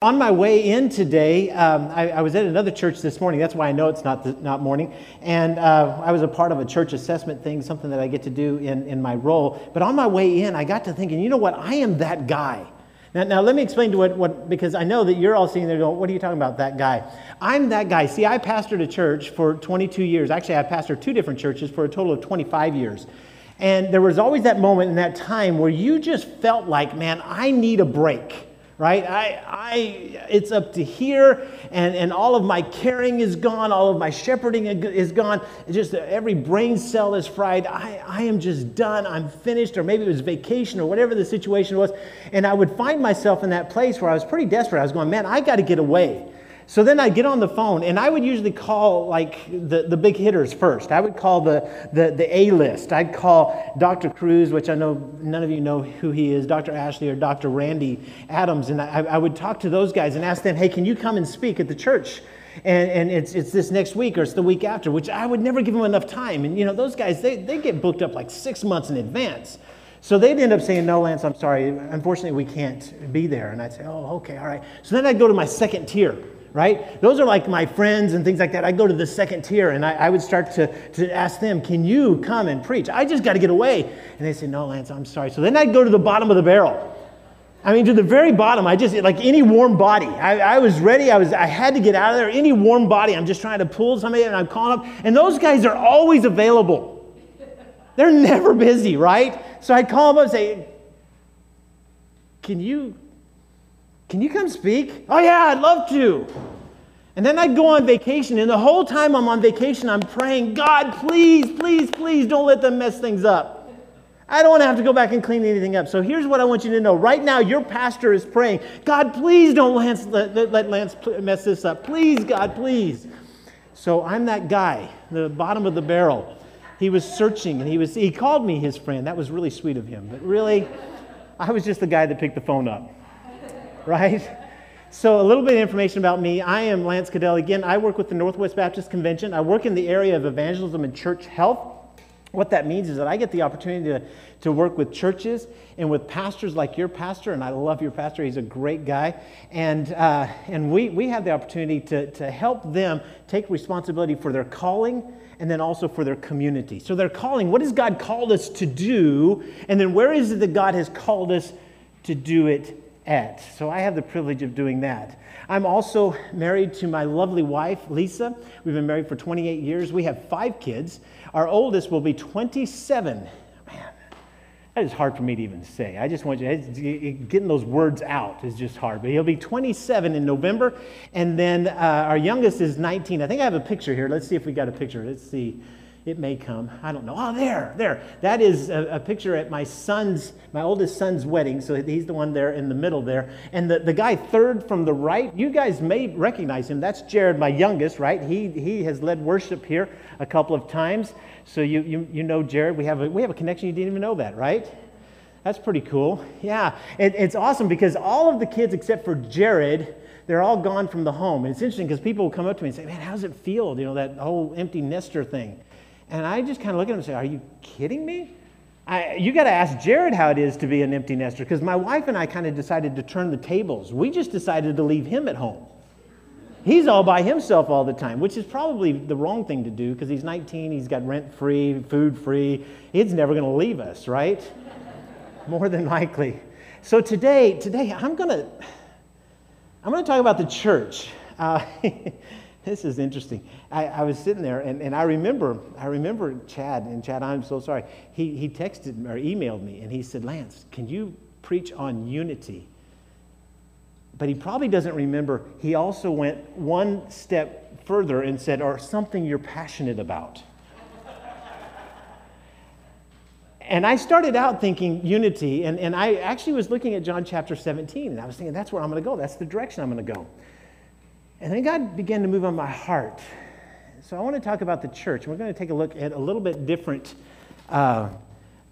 On my way in today, um, I, I, was at another church this morning. That's why I know it's not, the, not morning. And uh, I was a part of a church assessment thing, something that I get to do in, in my role. But on my way in, I got to thinking, you know what? I am that guy. Now, now let me explain to what, what, because I know that you're all sitting there going, what are you talking about, that guy? I'm that guy. See, I pastored a church for 22 years. Actually, I pastored two different churches for a total of 25 years. And there was always that moment in that time where you just felt like, man, I need a break right? I, I, it's up to here, and, and all of my caring is gone, all of my shepherding is gone. Just every brain cell is fried. I, I am just done. I'm finished, or maybe it was vacation, or whatever the situation was. And I would find myself in that place where I was pretty desperate. I was going, man, I got to get away. So then I'd get on the phone and I would usually call like the, the big hitters first. I would call the, the, the A list. I'd call Dr. Cruz, which I know none of you know who he is, Dr. Ashley or Dr. Randy Adams. And I, I would talk to those guys and ask them, hey, can you come and speak at the church? And, and it's, it's this next week or it's the week after, which I would never give them enough time. And you know, those guys, they, they get booked up like six months in advance. So they'd end up saying, No, Lance, I'm sorry. Unfortunately, we can't be there. And I'd say, Oh, okay, all right. So then I'd go to my second tier right? Those are like my friends and things like that. I go to the second tier and I, I would start to, to ask them, Can you come and preach? I just got to get away. And they say, No, Lance, I'm sorry. So then I'd go to the bottom of the barrel. I mean, to the very bottom, I just, like any warm body. I, I was ready. I, was, I had to get out of there. Any warm body, I'm just trying to pull somebody and I'm calling up. And those guys are always available. They're never busy, right? So I'd call them up and say, Can you can you come speak? Oh, yeah, I'd love to. And then I'd go on vacation, and the whole time I'm on vacation, I'm praying, God, please, please, please don't let them mess things up. I don't want to have to go back and clean anything up. So here's what I want you to know. Right now, your pastor is praying, God, please don't Lance, let, let Lance mess this up. Please, God, please. So I'm that guy, the bottom of the barrel. He was searching, and he, was, he called me his friend. That was really sweet of him. But really, I was just the guy that picked the phone up right? So, a little bit of information about me. I am Lance Caddel. Again, I work with the Northwest Baptist Convention. I work in the area of evangelism and church health. What that means is that I get the opportunity to, to work with churches and with pastors like your pastor, and I love your pastor. He's a great guy. And, uh, and we, we have the opportunity to, to help them take responsibility for their calling and then also for their community. So, their calling, what has God called us to do? And then where is it that God has called us to do it at. So I have the privilege of doing that. I'm also married to my lovely wife, Lisa. We've been married for 28 years. We have five kids. Our oldest will be 27. Man, that is hard for me to even say. I just want you, getting those words out is just hard. But he'll be 27 in November. And then uh, our youngest is 19. I think I have a picture here. Let's see if we got a picture. Let's see. It may come. I don't know. Oh, there, there. That is a, a, picture at my son's, my oldest son's wedding. So he's the one there in the middle there. And the, the guy third from the right, you guys may recognize him. That's Jared, my youngest, right? He, he has led worship here a couple of times. So you, you, you know Jared. We have, a, we have a connection. You didn't even know that, right? That's pretty cool. Yeah. It, it's awesome because all of the kids except for Jared, they're all gone from the home. And it's interesting because people will come up to me and say, Man, how does it feel? You know, that whole empty nester thing. And I just kind of look at him and say, Are you kidding me? I, you got to ask Jared how it is to be an empty nester because my wife and I kind of decided to turn the tables. We just decided to leave him at home. He's all by himself all the time, which is probably the wrong thing to do because he's 19, he's got rent free, food free. He's never going to leave us, right? More than likely. So today, today I'm going to I'm going to talk about the church. Uh, this is interesting. I, I, was sitting there and, and I remember, I remember Chad, and Chad, I'm so sorry. He, he texted or emailed me and he said, Lance, can you preach on unity? But he probably doesn't remember. He also went one step further and said, or something you're passionate about. and I started out thinking unity, and, and I actually was looking at John chapter 17, and I was thinking, that's where I'm going to go. That's the direction I'm going to go. And then God began to move on my heart. So I want to talk about the church. We're going to take a look at a little bit different, uh,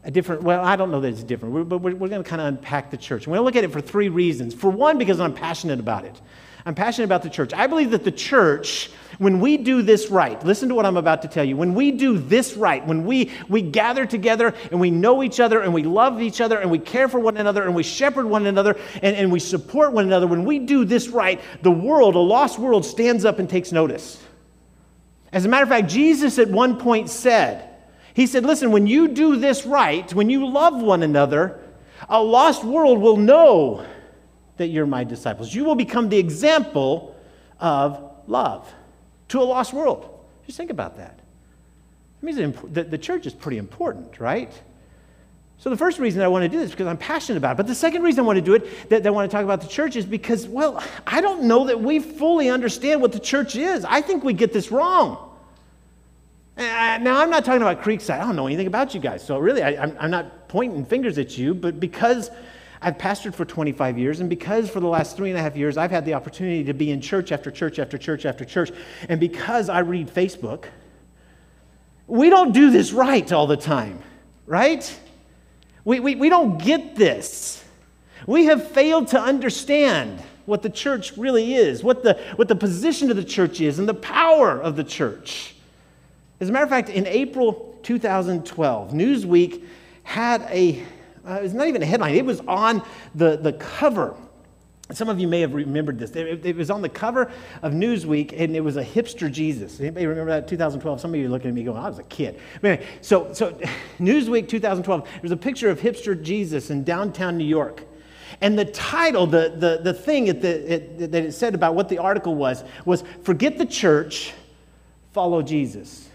a different, well, I don't know that it's different, but we're, we're going to kind of unpack the church. We're going to look at it for three reasons. For one, because I'm passionate about it. I'm passionate about the church. I believe that the church, when we do this right, listen to what I'm about to tell you. When we do this right, when we, we gather together and we know each other and we love each other and we care for one another and we shepherd one another and, and we support one another, when we do this right, the world, a lost world, stands up and takes notice. As a matter of fact, Jesus at one point said, He said, Listen, when you do this right, when you love one another, a lost world will know that you're my disciples. You will become the example of love to a lost world. Just think about that. It means that the church is pretty important, right? So the first reason I want to do this is because I'm passionate about it. But the second reason I want to do it, that, that I want to talk about the church, is because, well, I don't know that we fully understand what the church is. I think we get this wrong. Now, I'm not talking about Creekside. I don't know anything about you guys. So, really, I, I'm not pointing fingers at you, but because I've pastored for 25 years, and because for the last three and a half years I've had the opportunity to be in church after church after church after church, and because I read Facebook, we don't do this right all the time, right? We, we, we don't get this. We have failed to understand what the church really is, what the, what the position of the church is, and the power of the church. As a matter of fact, in April 2012, Newsweek had a uh, it was not even a headline, it was on the, the cover. Some of you may have remembered this. It, it, was on the cover of Newsweek, and it was a hipster Jesus. Anybody remember that? 2012. Some of you are looking at me going, "I was a kid." But anyway, so so Newsweek 2012. There's a picture of hipster Jesus in downtown New York, and the title, the the the thing that, the, it, that it said about what the article was was "Forget the church, follow Jesus."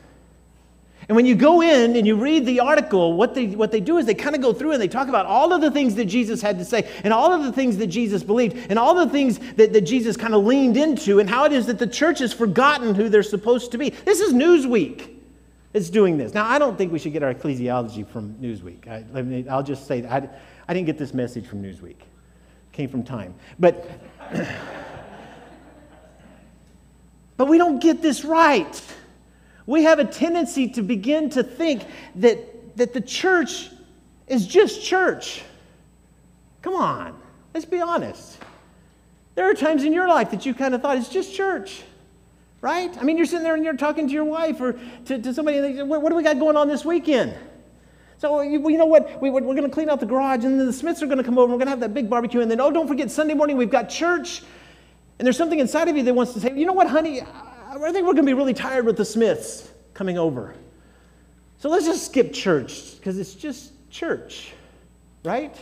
And when you go in and you read the article, what they, what they do is they kind of go through and they talk about all of the things that Jesus had to say and all of the things that Jesus believed and all the things that, that Jesus kind of leaned into and how it is that the church has forgotten who they're supposed to be. This is Newsweek. It's doing this. Now, I don't think we should get our ecclesiology from Newsweek. I, will just say that I, I didn't get this message from Newsweek. It came from Time. But, but we don't get this right. We have a tendency to begin to think that, that the church is just church. Come on, let's be honest. There are times in your life that you kind of thought it's just church, right? I mean, you're sitting there and you're talking to your wife or to, to somebody, and they, what, what do we got going on this weekend? So, you, you know what? We, we're going to clean out the garage, and then the Smiths are going to come over, and we're going to have that big barbecue, and then, oh, don't forget, Sunday morning we've got church. And there's something inside of you that wants to say, you know what, honey? I think we're going to be really tired with the Smiths coming over. So let's just skip church because it's just church, right?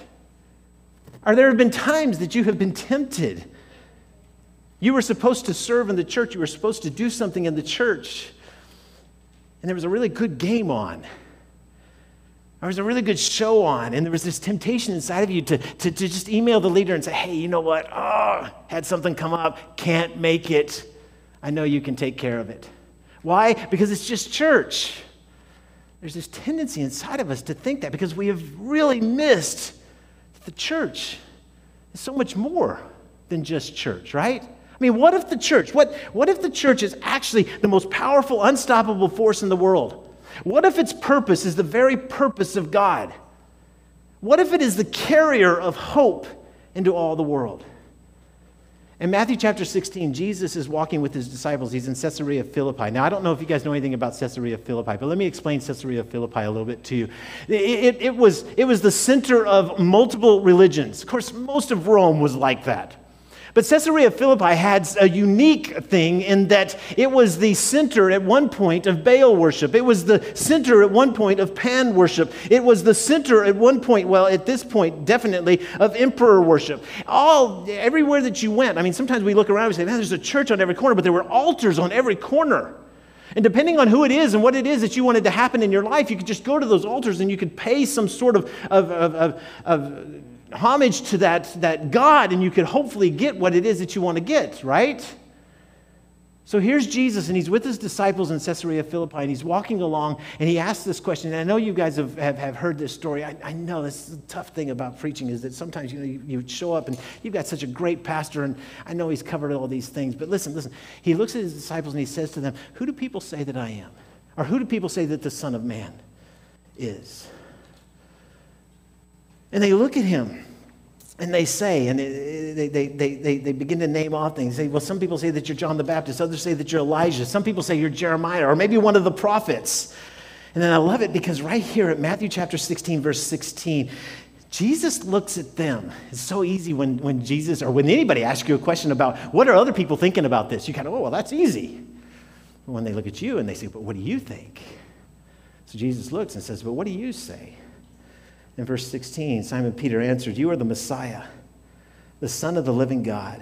Are there have been times that you have been tempted? You were supposed to serve in the church, you were supposed to do something in the church, and there was a really good game on. There was a really good show on, and there was this temptation inside of you to, to, to just email the leader and say, hey, you know what? Oh, had something come up, can't make it. I know you can take care of it. Why? Because it's just church. There's this tendency inside of us to think that because we have really missed that the church is so much more than just church, right? I mean, what if the church, what, what if the church is actually the most powerful, unstoppable force in the world? What if its purpose is the very purpose of God? What if it is the carrier of hope into all the world? In Matthew chapter 16, Jesus is walking with his disciples. He's in Caesarea Philippi. Now, I don't know if you guys know anything about Caesarea Philippi, but let me explain Caesarea Philippi a little bit to you. It, it, it, was, it was the center of multiple religions. Of course, most of Rome was like that. But Caesarea Philippi had a unique thing in that it was the center at one point of Baal worship. It was the center at one point of Pan worship. It was the center at one point, well, at this point, definitely, of emperor worship. All, everywhere that you went, I mean, sometimes we look around and we say, man, there's a church on every corner, but there were altars on every corner. And depending on who it is and what it is that you wanted to happen in your life, you could just go to those altars and you could pay some sort of, of, of, of, of homage to that, that God and you could hopefully get what it is that you want to get, right? So here's Jesus, and he's with his disciples in Caesarea Philippi, and he's walking along, and he asks this question. And I know you guys have, have, have heard this story. I, I, know this is the tough thing about preaching is that sometimes you, know, you, you show up, and you've got such a great pastor, and I know he's covered all these things. But listen, listen. He looks at his disciples, and he says to them, Who do people say that I am? Or who do people say that the Son of Man is? And they look at him and they say, and they, they, they, they, they begin to name off things. Say, well, some people say that you're John the Baptist, others say that you're Elijah, some people say you're Jeremiah, or maybe one of the prophets. And then I love it because right here at Matthew chapter 16, verse 16, Jesus looks at them. It's so easy when, when Jesus or when anybody asks you a question about what are other people thinking about this, you kind of, oh, well, that's easy. When they look at you and they say, but what do you think? So Jesus looks and says, but what do you say? In verse 16, Simon Peter answered, You are the Messiah, the Son of the living God.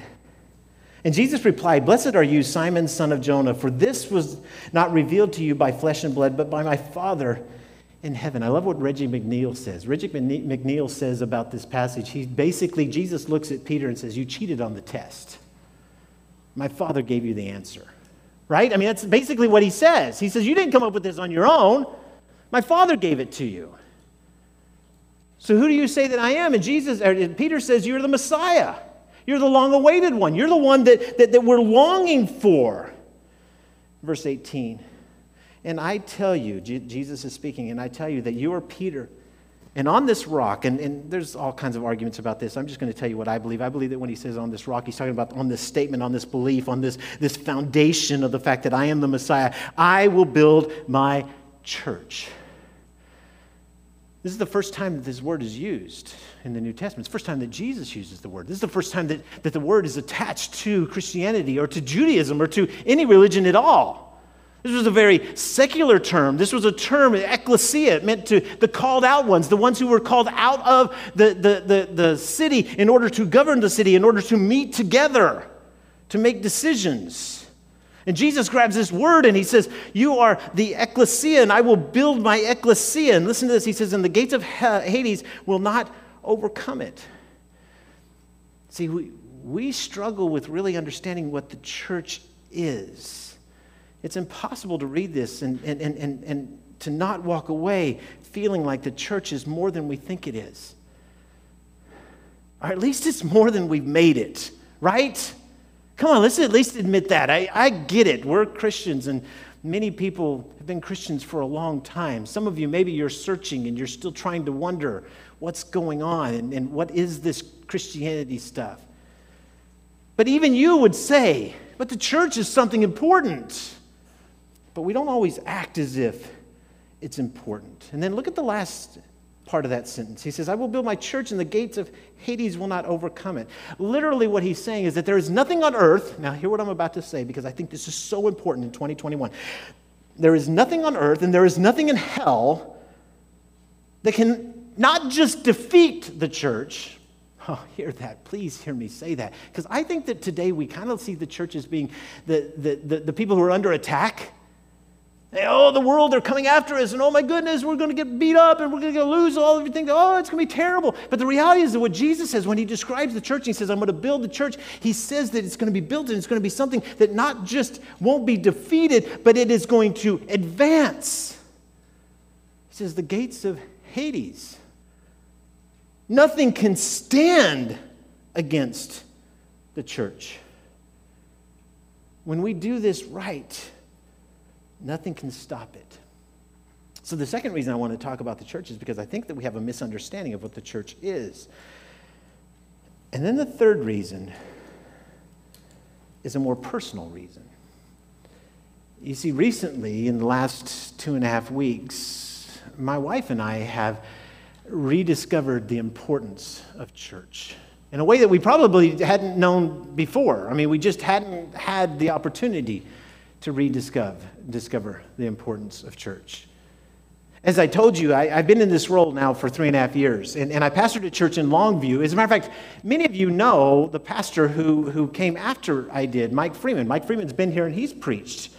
And Jesus replied, Blessed are you, Simon, son of Jonah, for this was not revealed to you by flesh and blood, but by my Father in heaven. I love what Reggie McNeal says. Reggie McNeal says about this passage, he basically, Jesus looks at Peter and says, You cheated on the test. My Father gave you the answer. Right? I mean, that's basically what he says. He says, You didn't come up with this on your own. My Father gave it to you. So who do you say that I am? And Jesus, Peter says, You're the Messiah. You're the long awaited one. You're the one that, that, that we're longing for. Verse 18. And I tell you, Jesus is speaking, and I tell you that you are Peter. And on this rock, and, and there's all kinds of arguments about this. I'm just going to tell you what I believe. I believe that when he says on this rock, he's talking about on this statement, on this belief, on this, this foundation of the fact that I am the Messiah. I will build my church. This is the first time that this word is used in the New Testament. It's the first time that Jesus uses the word. This is the first time that, that the word is attached to Christianity or to Judaism or to any religion at all. This was a very secular term. This was a term, ecclesia. It meant to the called out ones, the ones who were called out of the, the, the, the city in order to govern the city, in order to meet together, to make decisions. And Jesus grabs this word and he says, You are the ecclesia, and I will build my ecclesia. And listen to this. He says, And the gates of Hades will not overcome it. See, we, we struggle with really understanding what the church is. It's impossible to read this and, and, and, and, and to not walk away feeling like the church is more than we think it is. Or at least it's more than we've made it, right? Come on, let's at least admit that. I, I get it. We're Christians, and many people have been Christians for a long time. Some of you, maybe you're searching and you're still trying to wonder what's going on and, and what is this Christianity stuff. But even you would say, but the church is something important. But we don't always act as if it's important. And then look at the last part of that sentence. He says, I will build my church and the gates of Hades will not overcome it. Literally, what he's saying is that there is nothing on earth. Now, hear what I'm about to say because I think this is so important in 2021. There is nothing on earth and there is nothing in hell that can not just defeat the church. Oh, hear that. Please hear me say that. Because I think that today we kind of see the church as being the, the, the, the people who are under attack oh, the world, they're coming after us, and oh my goodness, we're going to get beat up and we're going to lose all everything. Oh, it's going to be terrible. But the reality is that what Jesus says when he describes the church, he says, I'm going to build the church, he says that it's going to be built and it's going to be something that not just won't be defeated, but it is going to advance. He says, the gates of Hades. Nothing can stand against the church. When we do this right, Nothing can stop it. So, the second reason I want to talk about the church is because I think that we have a misunderstanding of what the church is. And then the third reason is a more personal reason. You see, recently, in the last two and a half weeks, my wife and I have rediscovered the importance of church in a way that we probably hadn't known before. I mean, we just hadn't had the opportunity to rediscover discover the importance of church. As I told you, I, have been in this role now for three and a half years, and, and I pastored a church in Longview. As a matter of fact, many of you know the pastor who, who came after I did, Mike Freeman. Mike Freeman's been here and he's preached.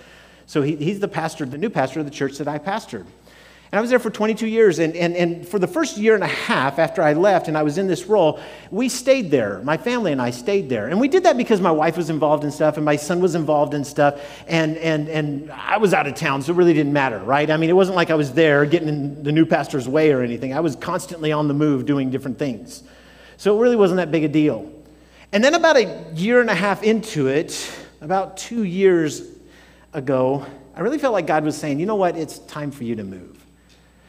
So he, he's the pastor, the new pastor of the church that I pastored. And I was there for 22 years. And, and, and for the first year and a half after I left and I was in this role, we stayed there. My family and I stayed there. And we did that because my wife was involved in stuff and my son was involved in stuff. And, and, and I was out of town, so it really didn't matter, right? I mean, it wasn't like I was there getting in the new pastor's way or anything. I was constantly on the move doing different things. So it really wasn't that big a deal. And then about a year and a half into it, about two years ago, I really felt like God was saying, you know what? It's time for you to move.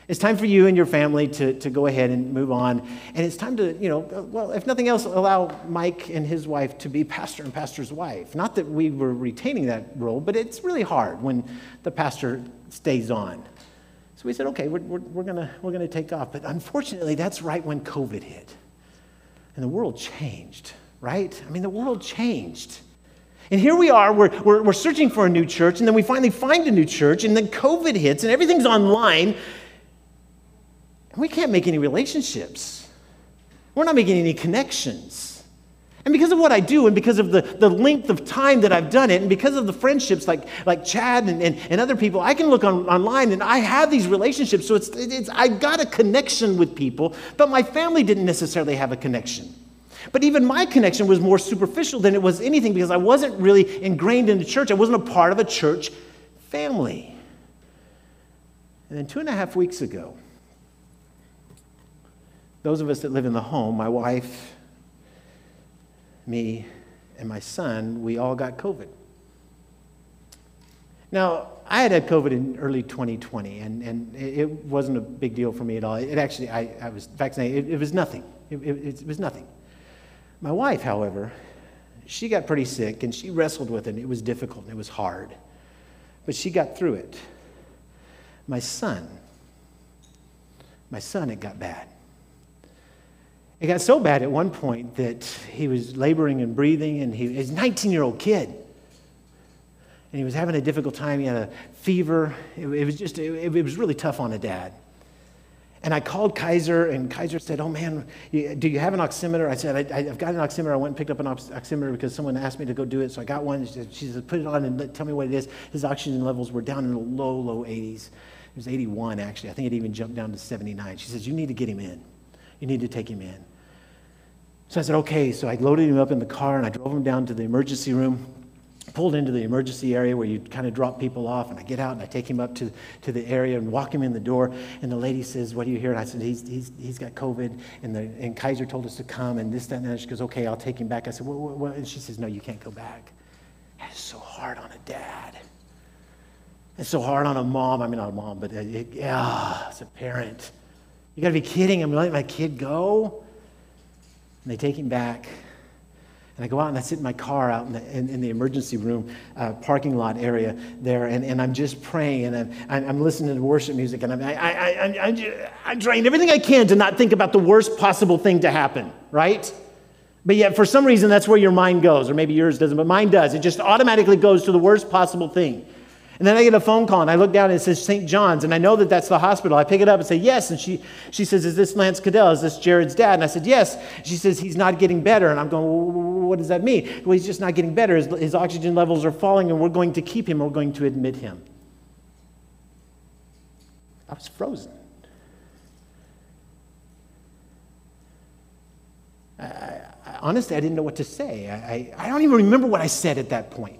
It's time for you and your family to, to go ahead and move on. And it's time to, you know, well, if nothing else, allow Mike and his wife to be pastor and pastor's wife. Not that we were retaining that role, but it's really hard when the pastor stays on. So we said, okay, we're, we're, we're going we're gonna take off. But unfortunately, that's right when COVID hit. And the world changed, right? I mean, the world changed. And here we are, we're, we're, we're searching for a new church, and then we finally find a new church, and then COVID hits, and everything's online. And we can't make any relationships. We're not making any connections. And because of what I do, and because of the, the length of time that I've done it, and because of the friendships like, like Chad and, and, and other people, I can look on, online and I have these relationships. So it's, it's, I got a connection with people, but my family didn't necessarily have a connection. But even my connection was more superficial than it was anything because I wasn't really ingrained in the church. I wasn't a part of a church family. And then two and a half weeks ago, those of us that live in the home, my wife, me, and my son, we all got COVID. Now, I had had COVID in early 2020, and, and it wasn't a big deal for me at all. It actually, I, I was vaccinated, it, it was nothing. It, it, it, was nothing. My wife, however, she got pretty sick, and she wrestled with it, it was difficult, and it was hard. But she got through it. My son, my son, it got bad. It got so bad at one point that he was laboring and breathing, and he was a 19 year old kid. And he was having a difficult time. He had a fever. It, it was just, it, it, was really tough on a dad. And I called Kaiser, and Kaiser said, Oh man, do you have an oximeter? I said, I, have got an oximeter. I went and picked up an oximeter because someone asked me to go do it. So I got one. She said, she said Put it on and tell me what it is. His oxygen levels were down in the low, low 80s. It was 81, actually. I think it even jumped down to 79. She says, You need to get him in. You need to take him in. So I said, okay. So I loaded him up in the car and I drove him down to the emergency room, pulled into the emergency area where you kind of drop people off. And I get out and I take him up to, to the area and walk him in the door. And the lady says, What do you hear? And I said, He's, he's, he's got COVID. And, the, and Kaiser told us to come and this, that, and that. She goes, Okay, I'll take him back. I said, what, what, what? And she says, No, you can't go back. It's so hard on a dad. It's so hard on a mom. I mean, not a mom, but uh, it, yeah, as a parent. You got to be kidding. I'm letting my kid go. And they take him back. And I go out and I sit in my car out in the, in, in the emergency room uh, parking lot area there, and, and I'm just praying and I'm, I'm listening to worship music, and I'm, I, I, I, I, I'm trying everything I can to not think about the worst possible thing to happen, right? But yet, for some reason, that's where your mind goes, or maybe yours doesn't, but mine does. It just automatically goes to the worst possible thing. And then I get a phone call and I look down and it says St. John's and I know that that's the hospital. I pick it up and say, yes. And she, she says, is this Lance Caddel? Is this Jared's dad? And I said, yes. She says, he's not getting better. And I'm going, what does that mean? Well, he's just not getting better. His, his oxygen levels are falling and we're going to keep him. We're going to admit him. I was frozen. I, I, honestly, I didn't know what to say. I, I, I don't even remember what I said at that point.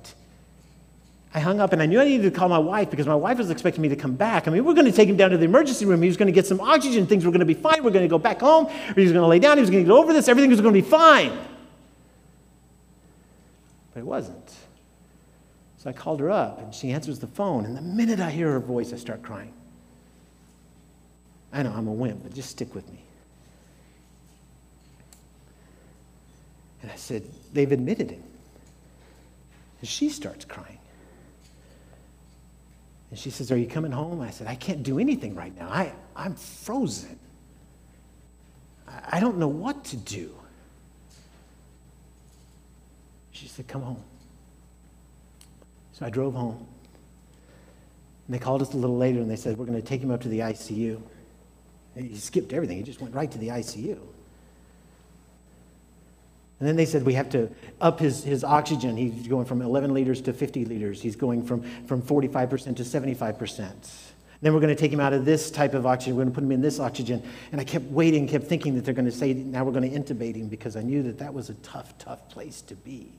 I hung up and I knew I needed to call my wife because my wife was expecting me to come back. I mean, we are going to take him down to the emergency room. He was going to get some oxygen. Things were going to be fine. We are going to go back home. He was going to lay down. He was going to get over this. Everything was going to be fine. But it wasn't. So I called her up and she answers the phone. And the minute I hear her voice, I start crying. I know I'm a wimp, but just stick with me. And I said, They've admitted him. And she starts crying. And she says, Are you coming home? I said, I can't do anything right now. I, I'm frozen. I, I don't know what to do. She said, Come home. So I drove home. And they called us a little later and they said, We're going to take him up to the ICU. He skipped everything, he just went right to the ICU. And then they said we have to up his, his oxygen. He's going from 11 liters to 50 liters. He's going from, from 45% to 75%. Then we're going to take him out of this type of oxygen. We're going to put him in this oxygen. And I kept waiting, kept thinking that they're going to say, now we're going to intubate him because I knew that that was a tough, tough place to be.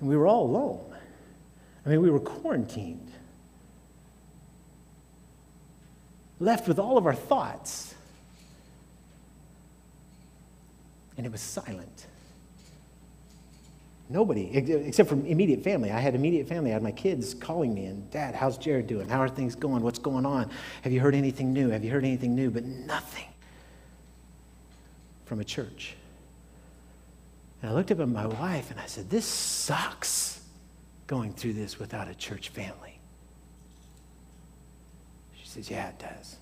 And we were all alone. I mean, we were quarantined, left with all of our thoughts. And it was silent. Nobody, except for immediate family. I had immediate family. I had my kids calling me and, Dad, how's Jared doing? How are things going? What's going on? Have you heard anything new? Have you heard anything new? But nothing from a church. And I looked up at my wife and I said, This sucks going through this without a church family. She says, Yeah, it does.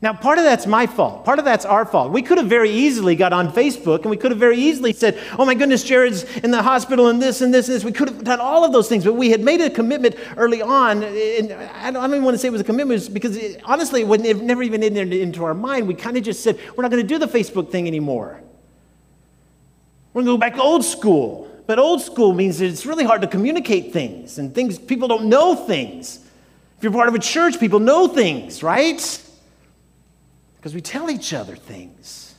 Now, part of that's my fault. Part of that's our fault. We could have very easily got on Facebook and we could have very easily said, oh my goodness, Jared's in the hospital and this and this and this. We could have done all of those things, but we had made a commitment early on. And I don't even want to say it was a commitment because it, honestly, it, it never even entered into our mind. We kind of just said, we're not going to do the Facebook thing anymore. We're going to go back to old school. But old school means that it's really hard to communicate things and things, people don't know things. If you're part of a church, people know things, right? Because we tell each other things.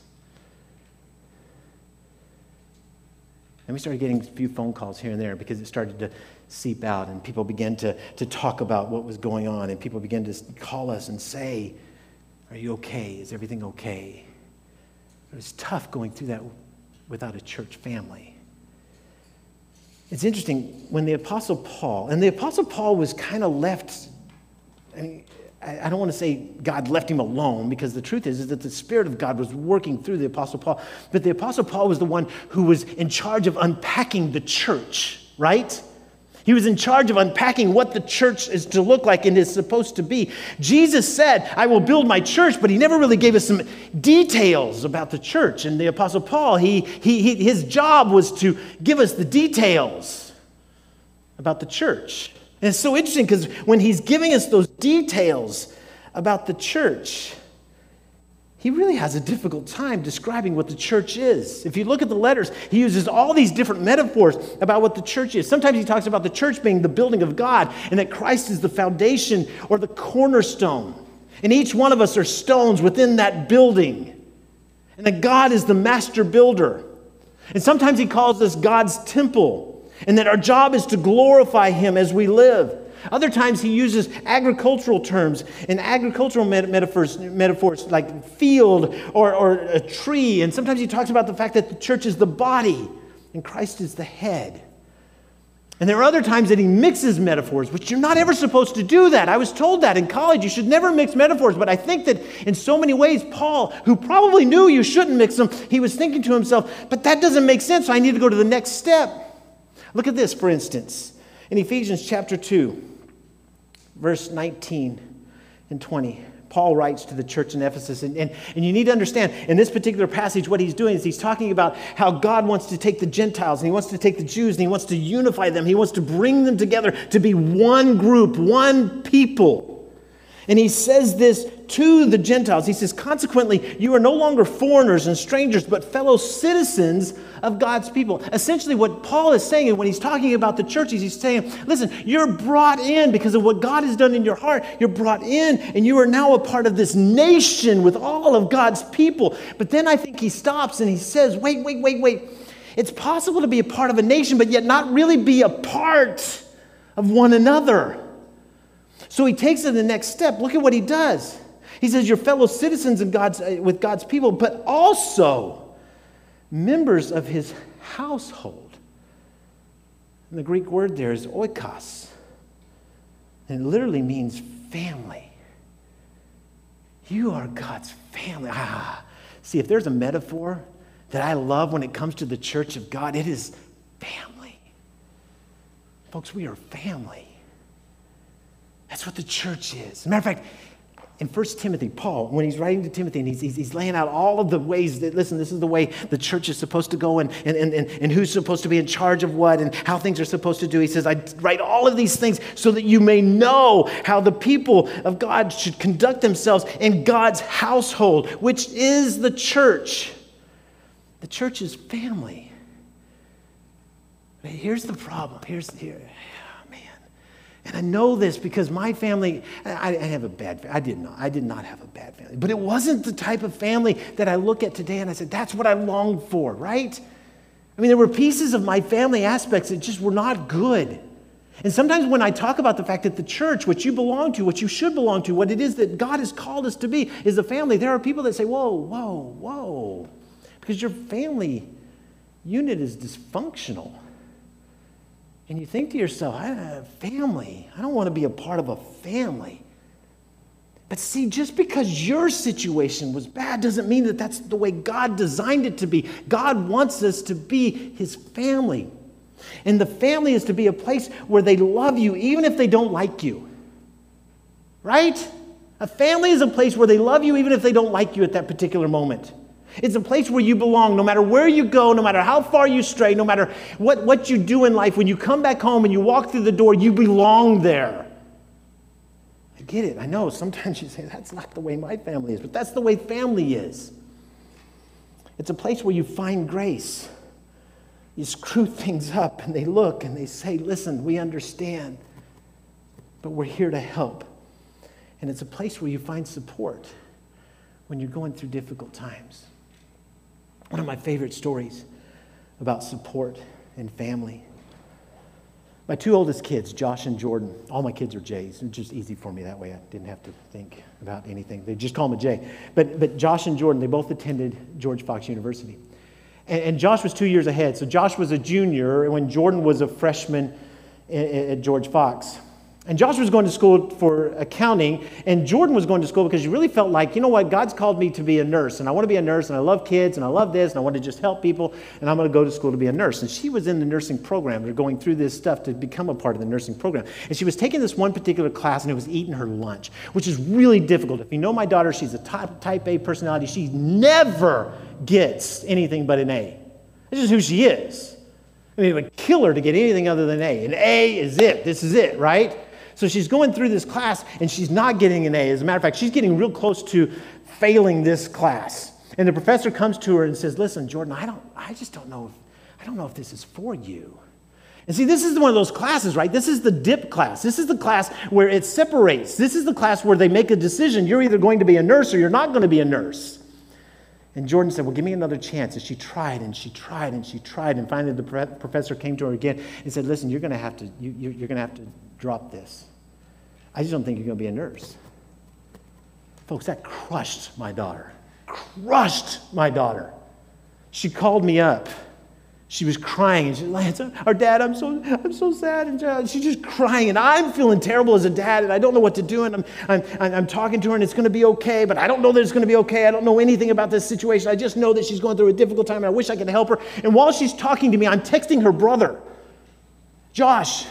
And we started getting a few phone calls here and there because it started to seep out, and people began to, to talk about what was going on, and people began to call us and say, Are you okay? Is everything okay? It was tough going through that without a church family. It's interesting when the Apostle Paul, and the Apostle Paul was kind of left, I mean, I don't want to say God left him alone because the truth is, is that the Spirit of God was working through the Apostle Paul. But the Apostle Paul was the one who was in charge of unpacking the church, right? He was in charge of unpacking what the church is to look like and is supposed to be. Jesus said, I will build my church, but he never really gave us some details about the church. And the Apostle Paul, he, he, he his job was to give us the details about the church. And it's so interesting because when he's giving us those details about the church, he really has a difficult time describing what the church is. If you look at the letters, he uses all these different metaphors about what the church is. Sometimes he talks about the church being the building of God and that Christ is the foundation or the cornerstone. And each one of us are stones within that building. And that God is the master builder. And sometimes he calls us God's temple and that our job is to glorify Him as we live. Other times he uses agricultural terms and agricultural metaphors, metaphors like field or, or a tree. And sometimes he talks about the fact that the church is the body and Christ is the head. And there are other times that he mixes metaphors, which you're not ever supposed to do that. I was told that in college. You should never mix metaphors. But I think that in so many ways, Paul, who probably knew you shouldn't mix them, he was thinking to himself, but that doesn't make sense. So I need to go to the next step. Look at this, for instance, in Ephesians chapter 2, verse 19 and 20. Paul writes to the church in Ephesus. And, and, and you need to understand, in this particular passage, what he's doing is he's talking about how God wants to take the Gentiles and he wants to take the Jews and he wants to unify them. He wants to bring them together to be one group, one people. And he says this to the Gentiles. He says, Consequently, you are no longer foreigners and strangers, but fellow citizens of God's people. Essentially, what Paul is saying is when he's talking about the churches, he's saying, Listen, you're brought in because of what God has done in your heart. You're brought in, and you are now a part of this nation with all of God's people. But then I think he stops and he says, Wait, wait, wait, wait. It's possible to be a part of a nation, but yet not really be a part of one another. So he takes it the next step. Look at what he does. He says, You're fellow citizens in God's, uh, with God's people, but also members of his household. And the Greek word there is oikos. And it literally means family. You are God's family. Ah, see, if there's a metaphor that I love when it comes to the church of God, it is family. Folks, we are family. That's what the church is. Matter of fact, in 1 Timothy, Paul, when he's writing to Timothy and he's, he's, he's, laying out all of the ways that, listen, this is the way the church is supposed to go and, and, and, and who's supposed to be in charge of what and how things are supposed to do. He says, I write all of these things so that you may know how the people of God should conduct themselves in God's household, which is the church. The church is family. But here's the problem. Here's here. And I know this because my family, I, I have a bad, I did not, I did not have a bad family, but it wasn't the type of family that I look at today and I said, that's what I longed for, right? I mean, there were pieces of my family aspects that just were not good. And sometimes when I talk about the fact that the church, what you belong to, what you should belong to, what it is that God has called us to be, is a family, there are people that say, whoa, whoa, whoa, because your family unit is dysfunctional. And you think to yourself, I family. I don't want to be a part of a family. But see, just because your situation was bad doesn't mean that that's the way God designed it to be. God wants us to be His family. And the family is to be a place where they love you even if they don't like you. Right? A family is a place where they love you even if they don't like you at that particular moment. It's a place where you belong no matter where you go, no matter how far you stray, no matter what, what you do in life. When you come back home and you walk through the door, you belong there. I get it. I know sometimes you say, that's not the way my family is, but that's the way family is. It's a place where you find grace. You screw things up and they look and they say, listen, we understand, but we're here to help. And it's a place where you find support when you're going through difficult times. One of my favorite stories about support and family. My two oldest kids, Josh and Jordan, all my kids are J's. It's just easy for me that way. I didn't have to think about anything. They just call them a J. But, but Josh and Jordan, they both attended George Fox University. And, and Josh was two years ahead. So Josh was a junior when Jordan was a freshman at, at George Fox. And Josh was going to school for accounting, and Jordan was going to school because he really felt like, you know what, God's called me to be a nurse, and I want to be a nurse, and I love kids, and I love this, and I want to just help people, and I'm going to go to school to be a nurse. And she was in the nursing program. They're going through this stuff to become a part of the nursing program. And she was taking this one particular class, and it was eating her lunch, which is really difficult. If you know my daughter, she's a type, type A personality. She never gets anything but an A. This is who she is. I mean, it would kill her to get anything other than A. An A is it. This is it, right? So she's going through this class and she's not getting an A. As a matter of fact, she's getting real close to failing this class. And the professor comes to her and says, Listen, Jordan, I, don't, I just don't know, if, I don't know if this is for you. And see, this is one of those classes, right? This is the dip class. This is the class where it separates. This is the class where they make a decision. You're either going to be a nurse or you're not going to be a nurse. And Jordan said, Well, give me another chance. And she tried and she tried and she tried. And finally, the professor came to her again and said, Listen, you're going to have to, you, you're going to have to drop this. I just don't think you're going to be a nurse. Folks, that crushed my daughter. Crushed my daughter. She called me up. She was crying and she Lance, our dad, I'm so, I'm so sad. And she's just crying. And I'm feeling terrible as a dad and I don't know what to do. And I'm, I'm, I'm talking to her and it's going to be okay, but I don't know that it's going to be okay. I don't know anything about this situation. I just know that she's going through a difficult time and I wish I could help her. And while she's talking to me, I'm texting her brother, Josh,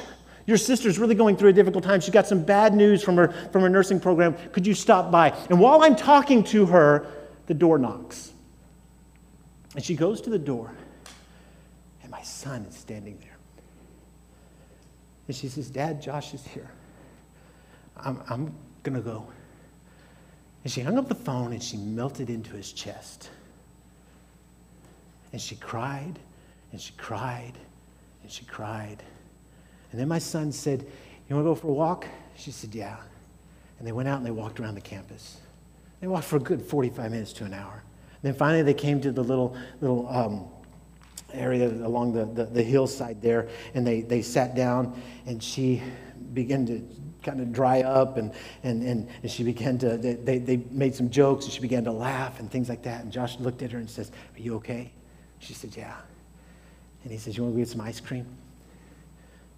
your sister's really going through a difficult time. She got some bad news from her, from her nursing program. Could you stop by? And while I'm talking to her, the door knocks. And she goes to the door, and my son is standing there. And she says, Dad, Josh is here. I'm, I'm going to go. And she hung up the phone and she melted into his chest. And she cried and she cried and she cried. And then my son said, You want to go for a walk? She said, Yeah. And they went out and they walked around the campus. They walked for a good 45 minutes to an hour. And then finally they came to the little, little um, area along the, the, the, hillside there, and they, they sat down, and she began to kind of dry up, and, and, and, and she began to, they, they made some jokes, and she began to laugh and things like that. And Josh looked at her and says, Are you okay? She said, Yeah. And he says, You want to get some ice cream?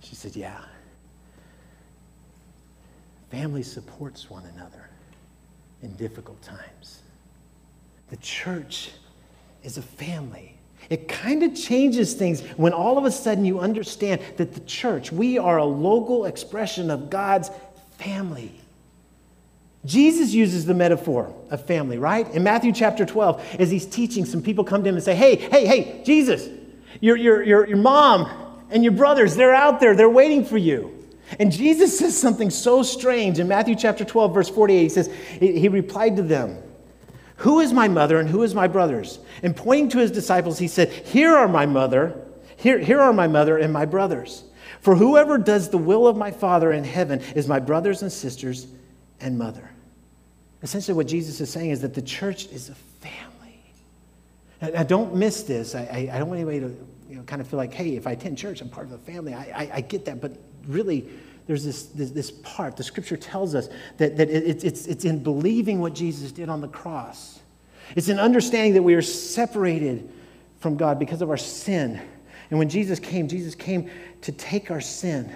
She said, Yeah. Family supports one another in difficult times. The church is a family. It kind of changes things when all of a sudden you understand that the church, we are a local expression of God's family. Jesus uses the metaphor of family, right? In Matthew chapter 12, as he's teaching, some people come to him and say, Hey, hey, hey, Jesus, your, your, your, your mom and your brothers, they're out there, they're waiting for you. And Jesus says something so strange in Matthew chapter 12, verse 48. He says, He replied to them, Who is my mother and who is my brothers? And pointing to his disciples, he said, Here are my mother, here, here are my mother and my brothers. For whoever does the will of my Father in heaven is my brothers and sisters and mother. Essentially, what Jesus is saying is that the church is a family. Now, don't miss this. I, I, I don't want anybody to you know, kind of feel like, hey, if I attend church, I'm part of the family. I, I, I get that. But really, there's this, this, this, part. The scripture tells us that, that it, it's, it's in believing what Jesus did on the cross, it's in understanding that we are separated from God because of our sin. And when Jesus came, Jesus came to take our sin.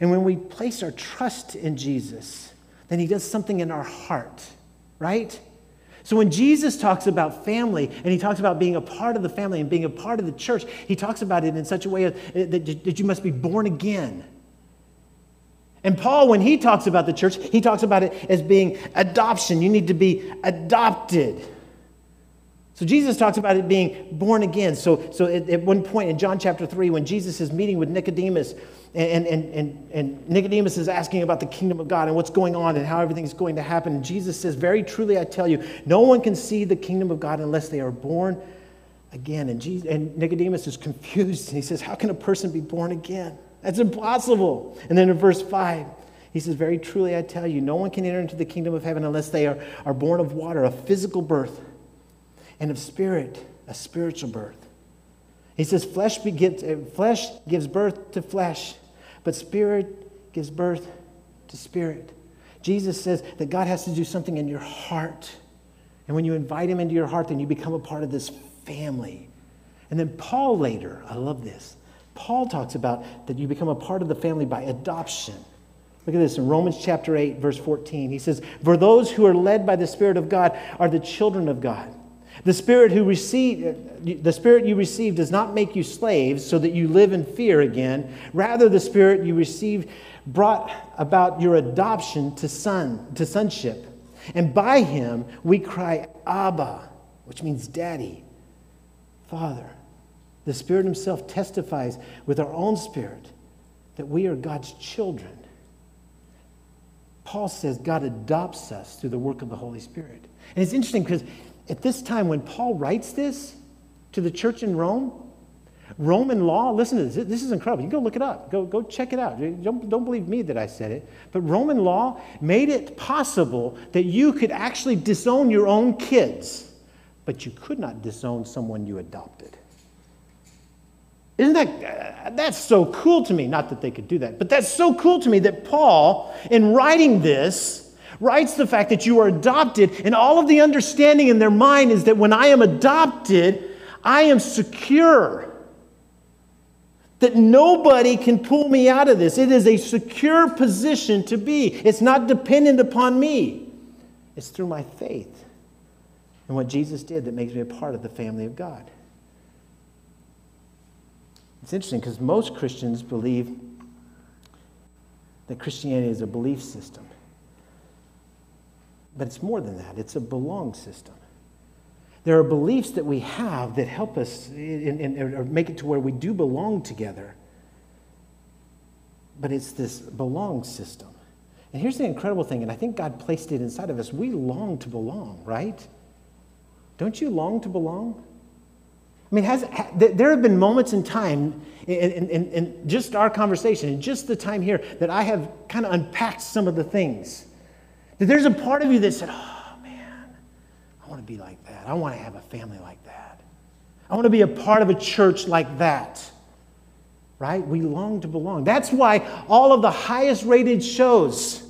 And when we place our trust in Jesus, then he does something in our heart, right? So when Jesus talks about family and he talks about being a part of the family and being a part of the church, he talks about it in such a way that you must be born again. And Paul, when he talks about the church, he talks about it as being adoption. You need to be adopted. So Jesus talks about it being born again. So, so at, at, one point in John chapter 3, when Jesus is meeting with Nicodemus, and, and, and, and Nicodemus is asking about the kingdom of God and what's going on and how everything's going to happen, Jesus says, Very truly I tell you, no one can see the kingdom of God unless they are born again. And, Jesus, and Nicodemus is confused, and he says, How can a person be born again? That's impossible. And then in verse 5, he says, Very truly I tell you, no one can enter into the kingdom of heaven unless they are, are born of water, a physical birth and of spirit, a spiritual birth. He says, flesh, begets, uh, flesh gives birth to flesh, but spirit gives birth to spirit. Jesus says that God has to do something in your heart. And when you invite him into your heart, then you become a part of this family. And then Paul later, I love this. Paul talks about that you become a part of the family by adoption. Look at this in Romans chapter 8, verse 14. He says, For those who are led by the Spirit of God are the children of God. The spirit who receive, the spirit you receive does not make you slaves so that you live in fear again. Rather, the spirit you received brought about your adoption to son, to sonship. And by him we cry, Abba, which means daddy, father. The Spirit Himself testifies with our own spirit that we are God's children. Paul says God adopts us through the work of the Holy Spirit. And it's interesting because at this time, when Paul writes this to the church in Rome, Roman law, listen to this, this is incredible. You can go look it up, go, go check it out. Don't, don't believe me that I said it. But Roman law made it possible that you could actually disown your own kids, but you could not disown someone you adopted. Isn't that, uh, that's so cool to me. Not that they could do that, but that's so cool to me that Paul, in writing this, writes the fact that you are adopted, and all of the understanding in their mind is that when I am adopted, I am secure. That nobody can pull me out of this. It is a secure position to be. It's not dependent upon me, it's through my faith and what Jesus did that makes me a part of the family of God. It's interesting because most Christians believe that Christianity is a belief system. But it's more than that, it's a belong system. There are beliefs that we have that help us in, in, or make it to where we do belong together. But it's this belong system. And here's the incredible thing, and I think God placed it inside of us. We long to belong, right? Don't you long to belong? I mean, has, there have been moments in time, in, in, in, just our conversation, in just the time here, that I have kind of unpacked some of the things that there's a part of you that said, oh man, I want to be like that. I want to have a family like that. I want to be a part of a church like that. Right? We long to belong. That's why all of the highest rated shows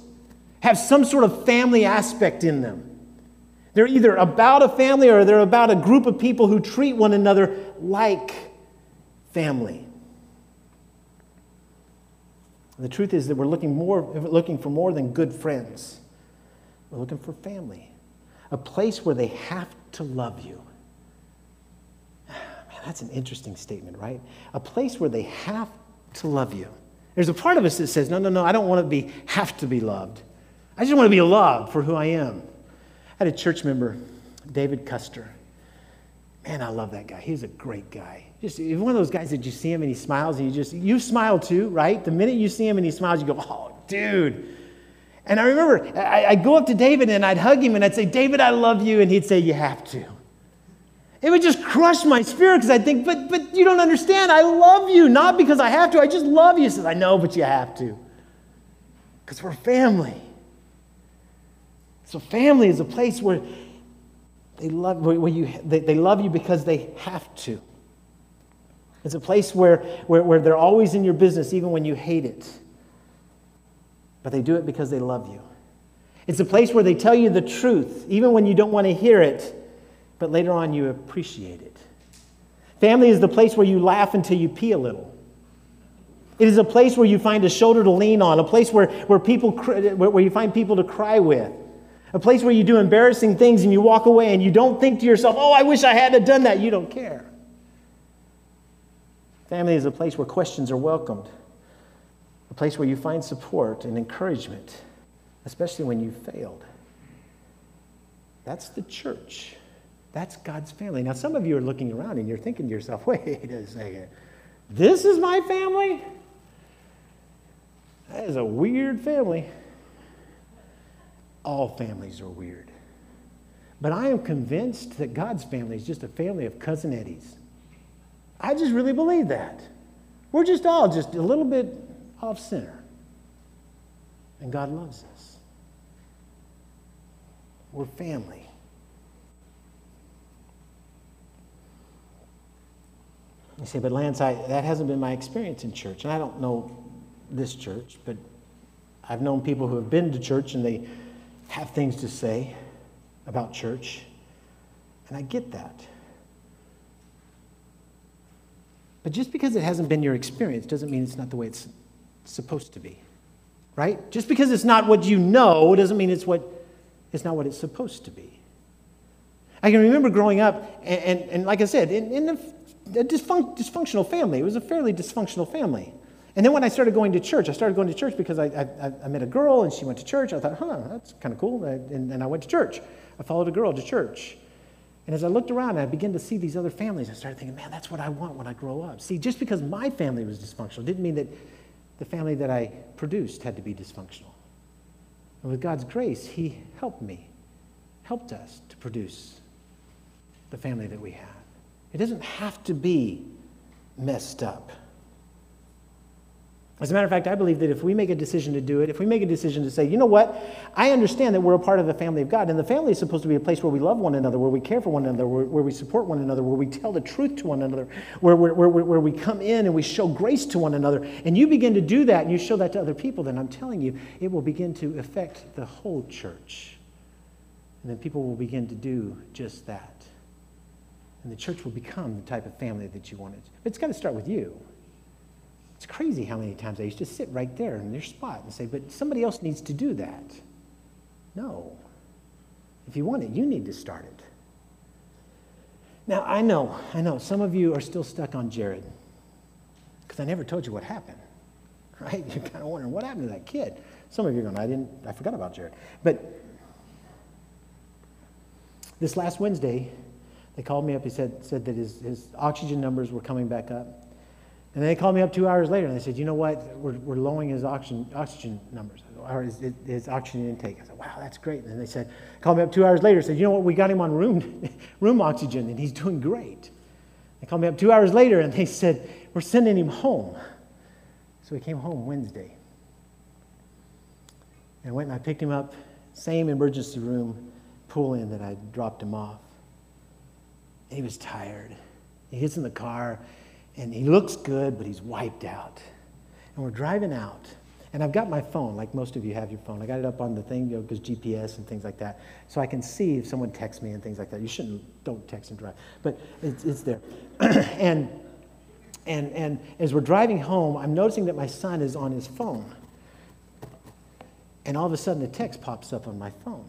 have some sort of family aspect in them. They're either about a family or they're about a group of people who treat one another like family. The truth is that we're looking, more, looking for more than good friends. We're looking for family, a place where they have to love you. Man, that's an interesting statement, right? A place where they have to love you. There's a part of us that says, no, no, no, I don't want to be have to be loved. I just want to be loved for who I am. I had a church member, David Custer. Man, I love that guy. He's a great guy. Just one of those guys that you see him and he smiles and you just you smile too, right? The minute you see him and he smiles, you go, "Oh, dude, and I remember I, would go up to David and I'd hug him and I'd say, David, I love you. And he'd say, You have to. It would just crush my spirit because I'd think, but, but you don't understand. I love you, not because I have to. I just love you. He says, I know, but you have to. Because we're family. So, family is a place where they love, where you, they, they love you because they have to. It's a place where, where, where they're always in your business, even when you hate it but they do it because they love you. It's a place where they tell you the truth, even when you don't want to hear it, but later on you appreciate it. Family is the place where you laugh until you pee a little. It is a place where you find a shoulder to lean on, a place where, where, people, where you find people to cry with, a place where you do embarrassing things and you walk away and you don't think to yourself, oh, I wish I hadn't done that. You don't care. Family is a place where questions are welcomed, a place where you find support and encouragement, especially when you've failed. That's the church. That's God's family. Now, some of you are looking around and you're thinking to yourself, wait a second, this is my family? That is a weird family. All families are weird. But I am convinced that God's family is just a family of cousin Eddies. I just really believe that. We're just all just a little bit off sinner. And God loves us. We're family. You say, but Lance, I, that hasn't been my experience in church. And I don't know this church, but I've known people who have been to church and they have things to say about church. And I get that. But just because it hasn't been your experience doesn't mean it's not the way it's supposed to be. Right? Just because it's not what you know doesn't mean it's what it's not what it's supposed to be. I can remember growing up, and, and, and like I said, in, in a, a dysfun- dysfunctional family. It was a fairly dysfunctional family. And then when I started going to church, I started going to church because I, I, I met a girl and she went to church. I thought, huh, that's kind of cool. And, and I went to church. I followed a girl to church. And as I looked around I began to see these other families, I started thinking, man, that's what I want when I grow up. See, just because my family was dysfunctional didn't mean that the family that I produced had to be dysfunctional. And with God's grace, He helped me, helped us to produce the family that we have. It doesn't have to be messed up. As a matter of fact, I believe that if we make a decision to do it, if we make a decision to say, you know what, I understand that we're a part of the family of God, and the family is supposed to be a place where we love one another, where we care for one another, where, where we support one another, where we tell the truth to one another, where, where, where, where we come in and we show grace to one another, and you begin to do that and you show that to other people, then I'm telling you, it will begin to affect the whole church. And then people will begin to do just that. And the church will become the type of family that you want wanted. But it's got to start with you. It's crazy how many times I used to sit right there in their spot and say, but somebody else needs to do that. No. If you want it, you need to start it. Now, I know, I know, some of you are still stuck on Jared because I never told you what happened, right? You're kind of wondering, what happened to that kid? Some of you are going, I didn't, I forgot about Jared. But this last Wednesday, they called me up. He said, said that his, his oxygen numbers were coming back up. And they called me up two hours later and they said, you know what, we're, we're lowering his oxygen, oxygen numbers, or his, his oxygen intake. I said, wow, that's great. And then they said, called me up two hours later and said, you know what, we got him on room, room oxygen and he's doing great. They called me up two hours later and they said, we're sending him home. So he came home Wednesday. And I went and I picked him up, same emergency room, pull in that I dropped him off. And he was tired. He gets in the car and he looks good, but he's wiped out. And we're driving out. And I've got my phone, like most of you have your phone. I got it up on the thing, you know, because GPS and things like that. So I can see if someone texts me and things like that. You shouldn't, don't text and drive. But it's, it's there. and, and, and as we're driving home, I'm noticing that my son is on his phone. And all of a sudden, a text pops up on my phone.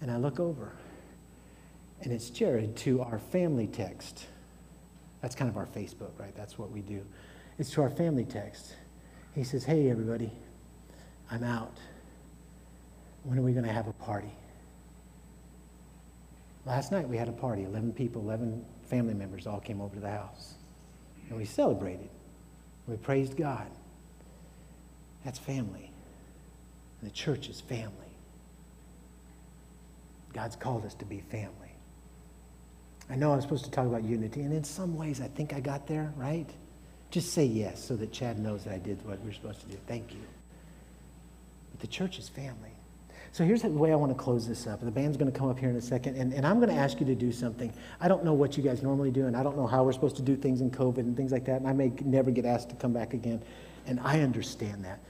And I look over. And it's Jared to our family text. That's kind of our Facebook, right? That's what we do. It's to our family text. He says, Hey, everybody, I'm out. When are we going to have a party? Last night we had a party. 11 people, 11 family members all came over to the house. And we celebrated. We praised God. That's family. And the church is family. God's called us to be family. I know I'm supposed to talk about unity, and in some ways I think I got there, right? Just say yes so that Chad knows that I did what we're supposed to do. Thank you. But the church is family. So here's the way I want to close this up. The band's going to come up here in a second, and, and I'm going to ask you to do something. I don't know what you guys normally do, and I don't know how we're supposed to do things in COVID and things like that, and I may never get asked to come back again, and I understand that.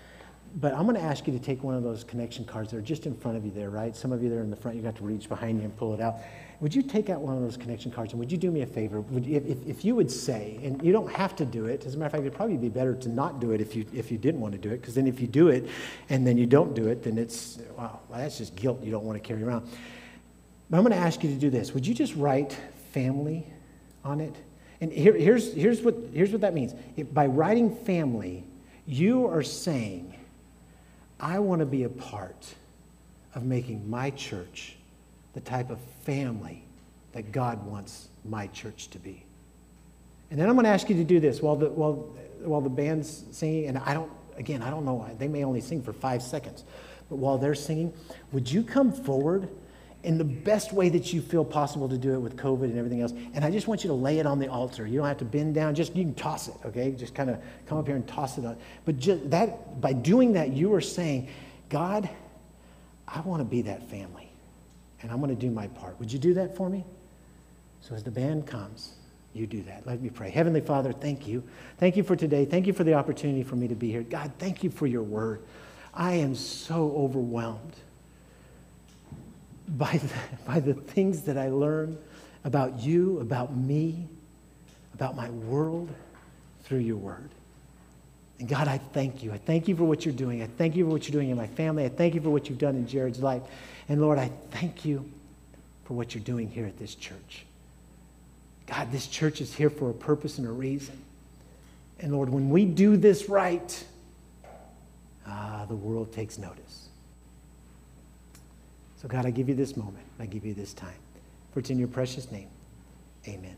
But I'm going to ask you to take one of those connection cards that are just in front of you there, right? Some of you there in the front, you got to reach behind you and pull it out would you take out one of those connection cards and would you do me a favor? Would, if, if, you would say, and you don't have to do it, as a matter of fact, it'd probably be better to not do it if you, if you didn't want to do it, because then if you do it and then you don't do it, then it's, wow, well, that's just guilt you don't want to carry around. But I'm going to ask you to do this. Would you just write family on it? And here, here's, here's, what, here's what that means. If, by writing family, you are saying, I want to be a part of making my church the type of family that God wants my church to be. And then I'm going to ask you to do this while the, while, while the band's singing, and I don't, again, I don't know, why, they may only sing for five seconds, but while they're singing, would you come forward in the best way that you feel possible to do it with COVID and everything else? And I just want you to lay it on the altar. You don't have to bend down, just you can toss it, okay? Just kind of come up here and toss it on. But just that, by doing that, you are saying, God, I want to be that family and I'm going to do my part. Would you do that for me? So as the band comes, you do that. Let me pray. Heavenly Father, thank you. Thank you for today. Thank you for the opportunity for me to be here. God, thank you for your word. I am so overwhelmed by the, by the things that I learn about you, about me, about my world through your word. And God, I thank you. I thank you for what you're doing. I thank you for what you're doing in my family. I thank you for what you've done in Jared's life. And Lord, I thank you for what you're doing here at this church. God, this church is here for a purpose and a reason. And Lord, when we do this right, ah, the world takes notice. So, God, I give you this moment. I give you this time. For it's in your precious name. Amen.